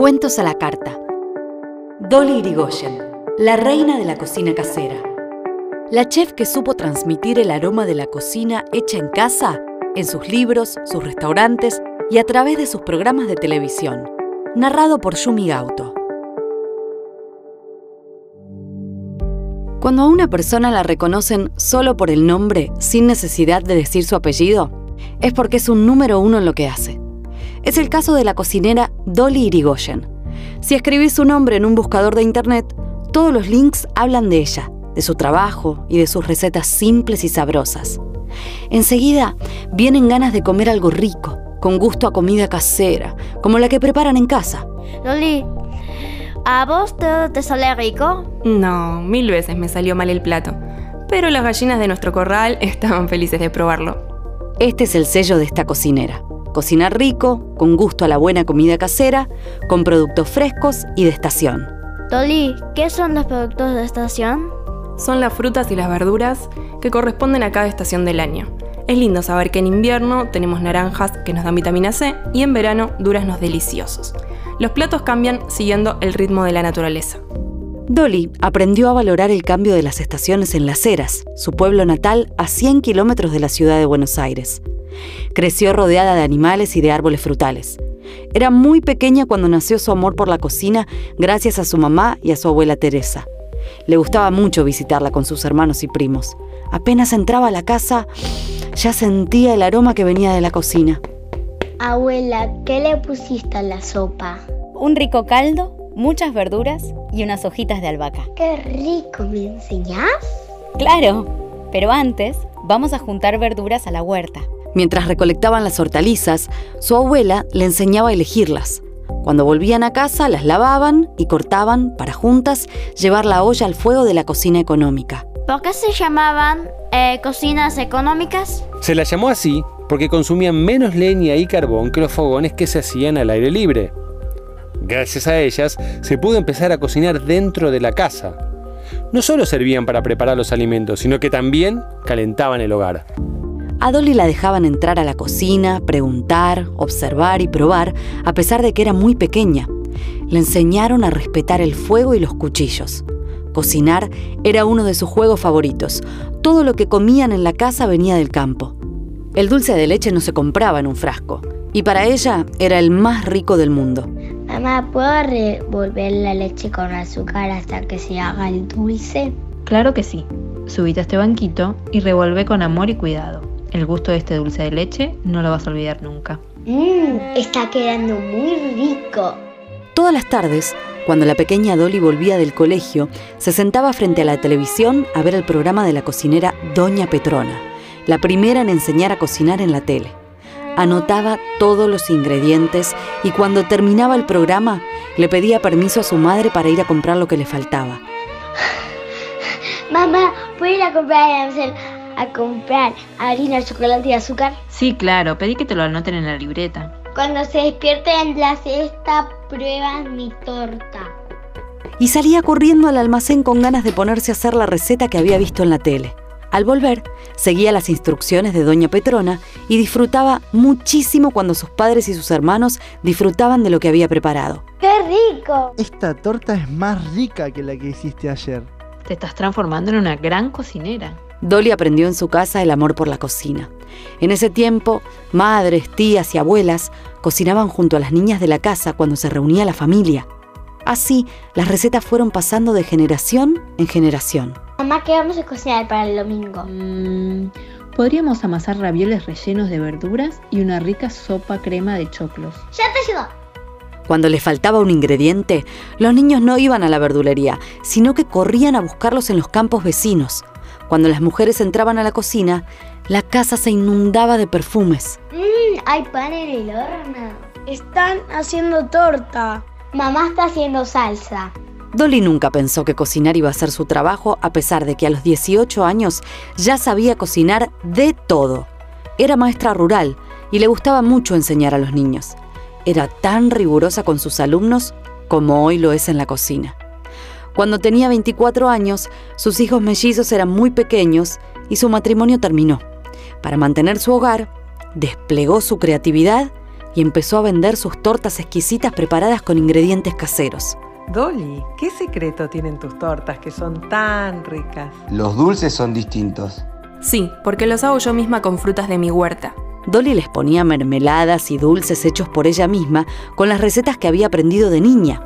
Cuentos a la carta. Dolly Irigoyen, la reina de la cocina casera. La chef que supo transmitir el aroma de la cocina hecha en casa, en sus libros, sus restaurantes y a través de sus programas de televisión. Narrado por Yumi Gauto. Cuando a una persona la reconocen solo por el nombre, sin necesidad de decir su apellido, es porque es un número uno en lo que hace. Es el caso de la cocinera Dolly Irigoyen. Si escribís su nombre en un buscador de internet, todos los links hablan de ella, de su trabajo y de sus recetas simples y sabrosas. Enseguida vienen ganas de comer algo rico, con gusto a comida casera, como la que preparan en casa. Dolly, ¿a vos todo te sale rico? No, mil veces me salió mal el plato. Pero las gallinas de nuestro corral estaban felices de probarlo. Este es el sello de esta cocinera. Cocinar rico, con gusto a la buena comida casera, con productos frescos y de estación. Dolly, ¿qué son los productos de estación? Son las frutas y las verduras que corresponden a cada estación del año. Es lindo saber que en invierno tenemos naranjas que nos dan vitamina C y en verano duraznos deliciosos. Los platos cambian siguiendo el ritmo de la naturaleza. Dolly aprendió a valorar el cambio de las estaciones en Las Heras, su pueblo natal a 100 kilómetros de la ciudad de Buenos Aires. Creció rodeada de animales y de árboles frutales. Era muy pequeña cuando nació su amor por la cocina gracias a su mamá y a su abuela Teresa. Le gustaba mucho visitarla con sus hermanos y primos. Apenas entraba a la casa, ya sentía el aroma que venía de la cocina. Abuela, ¿qué le pusiste a la sopa? Un rico caldo, muchas verduras y unas hojitas de albahaca. ¡Qué rico! ¿Me enseñás? Claro, pero antes vamos a juntar verduras a la huerta. Mientras recolectaban las hortalizas, su abuela le enseñaba a elegirlas. Cuando volvían a casa, las lavaban y cortaban para juntas llevar la olla al fuego de la cocina económica. ¿Por qué se llamaban eh, cocinas económicas? Se las llamó así porque consumían menos leña y carbón que los fogones que se hacían al aire libre. Gracias a ellas se pudo empezar a cocinar dentro de la casa. No solo servían para preparar los alimentos, sino que también calentaban el hogar. A Dolly la dejaban entrar a la cocina, preguntar, observar y probar, a pesar de que era muy pequeña. Le enseñaron a respetar el fuego y los cuchillos. Cocinar era uno de sus juegos favoritos. Todo lo que comían en la casa venía del campo. El dulce de leche no se compraba en un frasco, y para ella era el más rico del mundo. Mamá, ¿puedo revolver la leche con azúcar hasta que se haga el dulce? Claro que sí. Subite a este banquito y revuelve con amor y cuidado. El gusto de este dulce de leche no lo vas a olvidar nunca. Mmm, está quedando muy rico. Todas las tardes, cuando la pequeña Dolly volvía del colegio, se sentaba frente a la televisión a ver el programa de la cocinera Doña Petrona, la primera en enseñar a cocinar en la tele. Anotaba todos los ingredientes y cuando terminaba el programa le pedía permiso a su madre para ir a comprar lo que le faltaba. Mamá, ¿puedo ir a comprar a comprar harina, chocolate y azúcar? Sí, claro, pedí que te lo anoten en la libreta. Cuando se despierte en la siesta, prueban mi torta. Y salía corriendo al almacén con ganas de ponerse a hacer la receta que había visto en la tele. Al volver, seguía las instrucciones de Doña Petrona y disfrutaba muchísimo cuando sus padres y sus hermanos disfrutaban de lo que había preparado. ¡Qué rico! Esta torta es más rica que la que hiciste ayer. Te estás transformando en una gran cocinera. Dolly aprendió en su casa el amor por la cocina. En ese tiempo, madres, tías y abuelas cocinaban junto a las niñas de la casa cuando se reunía la familia. Así, las recetas fueron pasando de generación en generación. Mamá, ¿qué vamos a cocinar para el domingo? Mm, podríamos amasar ravioles rellenos de verduras y una rica sopa crema de choclos. ¡Ya te ayudo! Cuando les faltaba un ingrediente, los niños no iban a la verdulería, sino que corrían a buscarlos en los campos vecinos. Cuando las mujeres entraban a la cocina, la casa se inundaba de perfumes. Mmm, hay pan en el horno. Están haciendo torta. Mamá está haciendo salsa. Dolly nunca pensó que cocinar iba a ser su trabajo, a pesar de que a los 18 años ya sabía cocinar de todo. Era maestra rural y le gustaba mucho enseñar a los niños. Era tan rigurosa con sus alumnos como hoy lo es en la cocina. Cuando tenía 24 años, sus hijos mellizos eran muy pequeños y su matrimonio terminó. Para mantener su hogar, desplegó su creatividad y empezó a vender sus tortas exquisitas preparadas con ingredientes caseros. Dolly, ¿qué secreto tienen tus tortas que son tan ricas? Los dulces son distintos. Sí, porque los hago yo misma con frutas de mi huerta. Dolly les ponía mermeladas y dulces hechos por ella misma con las recetas que había aprendido de niña.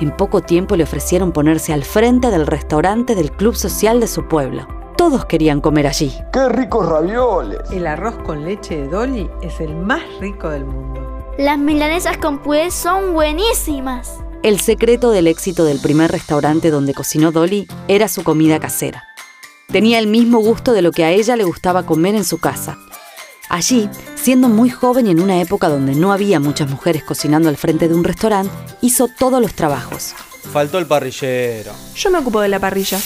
En poco tiempo le ofrecieron ponerse al frente del restaurante del club social de su pueblo. Todos querían comer allí. ¡Qué ricos ravioles! El arroz con leche de Dolly es el más rico del mundo. Las milanesas con puré son buenísimas. El secreto del éxito del primer restaurante donde cocinó Dolly era su comida casera. Tenía el mismo gusto de lo que a ella le gustaba comer en su casa. Allí, siendo muy joven y en una época donde no había muchas mujeres cocinando al frente de un restaurante, hizo todos los trabajos. Faltó el parrillero. Yo me ocupo de la parrilla.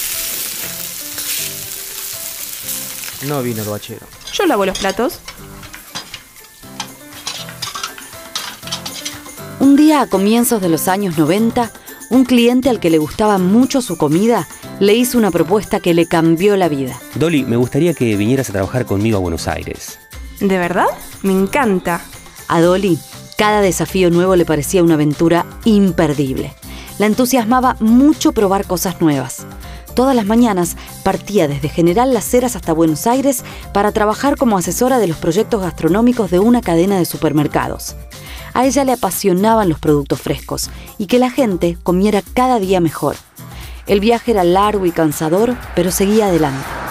No vino el bachero. Yo lavo los platos. Un día a comienzos de los años 90, un cliente al que le gustaba mucho su comida le hizo una propuesta que le cambió la vida. Dolly, me gustaría que vinieras a trabajar conmigo a Buenos Aires. ¿De verdad? Me encanta. A Dolly, cada desafío nuevo le parecía una aventura imperdible. La entusiasmaba mucho probar cosas nuevas. Todas las mañanas partía desde General Las Heras hasta Buenos Aires para trabajar como asesora de los proyectos gastronómicos de una cadena de supermercados. A ella le apasionaban los productos frescos y que la gente comiera cada día mejor. El viaje era largo y cansador, pero seguía adelante.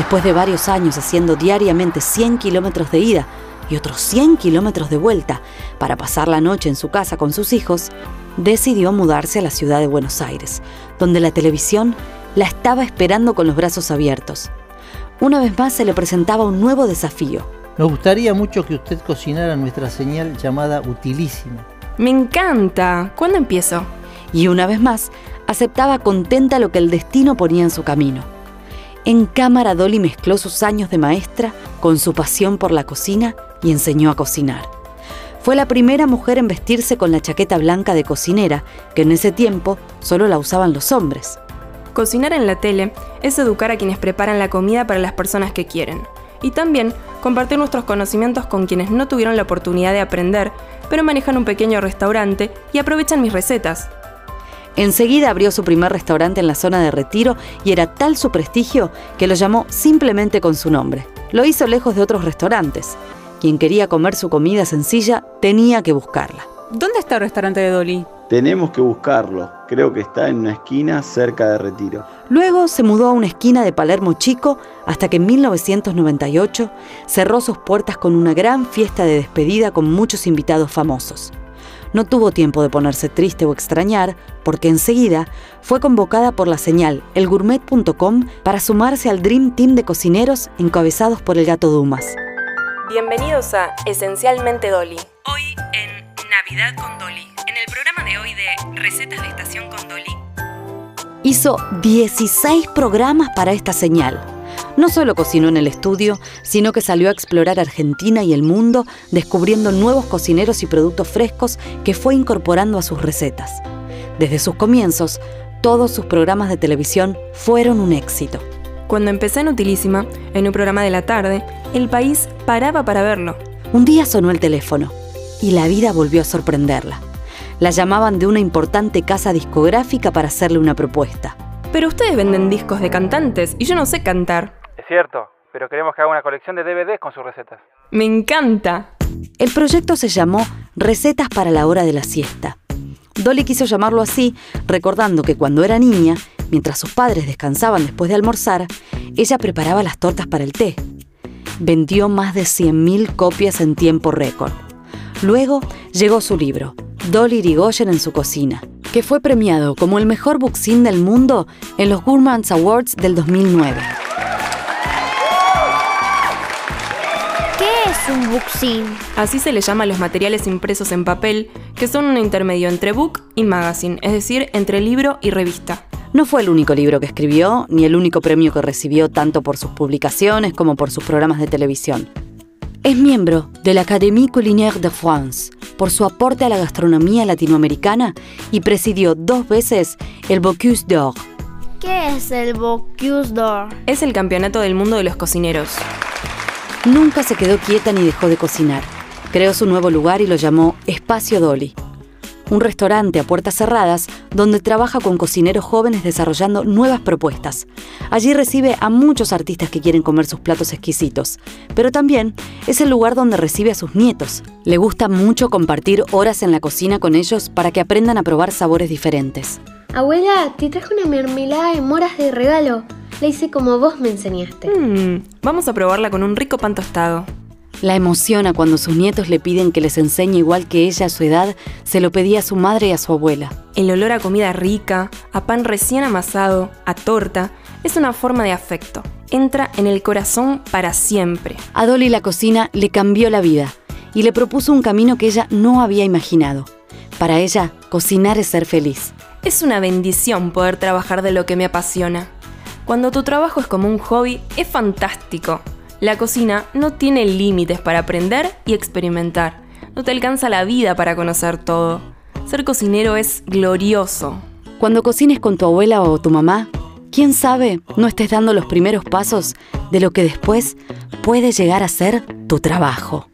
Después de varios años haciendo diariamente 100 kilómetros de ida y otros 100 kilómetros de vuelta para pasar la noche en su casa con sus hijos, decidió mudarse a la ciudad de Buenos Aires, donde la televisión la estaba esperando con los brazos abiertos. Una vez más se le presentaba un nuevo desafío. Nos gustaría mucho que usted cocinara nuestra señal llamada Utilísima. Me encanta. ¿Cuándo empiezo? Y una vez más, aceptaba contenta lo que el destino ponía en su camino. En cámara Dolly mezcló sus años de maestra con su pasión por la cocina y enseñó a cocinar. Fue la primera mujer en vestirse con la chaqueta blanca de cocinera, que en ese tiempo solo la usaban los hombres. Cocinar en la tele es educar a quienes preparan la comida para las personas que quieren. Y también compartir nuestros conocimientos con quienes no tuvieron la oportunidad de aprender, pero manejan un pequeño restaurante y aprovechan mis recetas. Enseguida abrió su primer restaurante en la zona de retiro y era tal su prestigio que lo llamó simplemente con su nombre. Lo hizo lejos de otros restaurantes. Quien quería comer su comida sencilla tenía que buscarla. ¿Dónde está el restaurante de Dolly? Tenemos que buscarlo. Creo que está en una esquina cerca de Retiro. Luego se mudó a una esquina de Palermo Chico hasta que en 1998 cerró sus puertas con una gran fiesta de despedida con muchos invitados famosos. No tuvo tiempo de ponerse triste o extrañar, porque enseguida fue convocada por la señal elgourmet.com para sumarse al Dream Team de cocineros encabezados por el gato Dumas. Bienvenidos a Esencialmente Dolly. Hoy en Navidad con Dolly, en el programa de hoy de Recetas de Estación con Dolly. Hizo 16 programas para esta señal. No solo cocinó en el estudio, sino que salió a explorar Argentina y el mundo, descubriendo nuevos cocineros y productos frescos que fue incorporando a sus recetas. Desde sus comienzos, todos sus programas de televisión fueron un éxito. Cuando empecé en Utilísima, en un programa de la tarde, el país paraba para verlo. Un día sonó el teléfono y la vida volvió a sorprenderla. La llamaban de una importante casa discográfica para hacerle una propuesta. Pero ustedes venden discos de cantantes y yo no sé cantar. Cierto, pero queremos que haga una colección de DVDs con sus recetas. Me encanta. El proyecto se llamó Recetas para la hora de la siesta. Dolly quiso llamarlo así, recordando que cuando era niña, mientras sus padres descansaban después de almorzar, ella preparaba las tortas para el té. Vendió más de 100.000 copias en tiempo récord. Luego llegó su libro, Dolly Irigoyen en su cocina, que fue premiado como el mejor booksin del mundo en los Gourmands Awards del 2009. Un booksin? Así se le llama a los materiales impresos en papel, que son un intermedio entre book y magazine, es decir, entre libro y revista. No fue el único libro que escribió, ni el único premio que recibió tanto por sus publicaciones como por sus programas de televisión. Es miembro de la Académie Culinaire de France por su aporte a la gastronomía latinoamericana y presidió dos veces el Bocuse d'Or. ¿Qué es el Bocuse d'Or? Es el campeonato del mundo de los cocineros. Nunca se quedó quieta ni dejó de cocinar. Creó su nuevo lugar y lo llamó Espacio Dolly. Un restaurante a puertas cerradas donde trabaja con cocineros jóvenes desarrollando nuevas propuestas. Allí recibe a muchos artistas que quieren comer sus platos exquisitos, pero también es el lugar donde recibe a sus nietos. Le gusta mucho compartir horas en la cocina con ellos para que aprendan a probar sabores diferentes. Abuela, te traje una mermelada de moras de regalo. La hice como vos me enseñaste. Mm, vamos a probarla con un rico pan tostado. La emociona cuando sus nietos le piden que les enseñe igual que ella a su edad se lo pedía a su madre y a su abuela. El olor a comida rica, a pan recién amasado, a torta, es una forma de afecto. Entra en el corazón para siempre. A Dolly la cocina le cambió la vida y le propuso un camino que ella no había imaginado. Para ella, cocinar es ser feliz. Es una bendición poder trabajar de lo que me apasiona. Cuando tu trabajo es como un hobby, es fantástico. La cocina no tiene límites para aprender y experimentar. No te alcanza la vida para conocer todo. Ser cocinero es glorioso. Cuando cocines con tu abuela o tu mamá, quién sabe no estés dando los primeros pasos de lo que después puede llegar a ser tu trabajo.